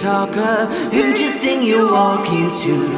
talker, who do you think you're walking to?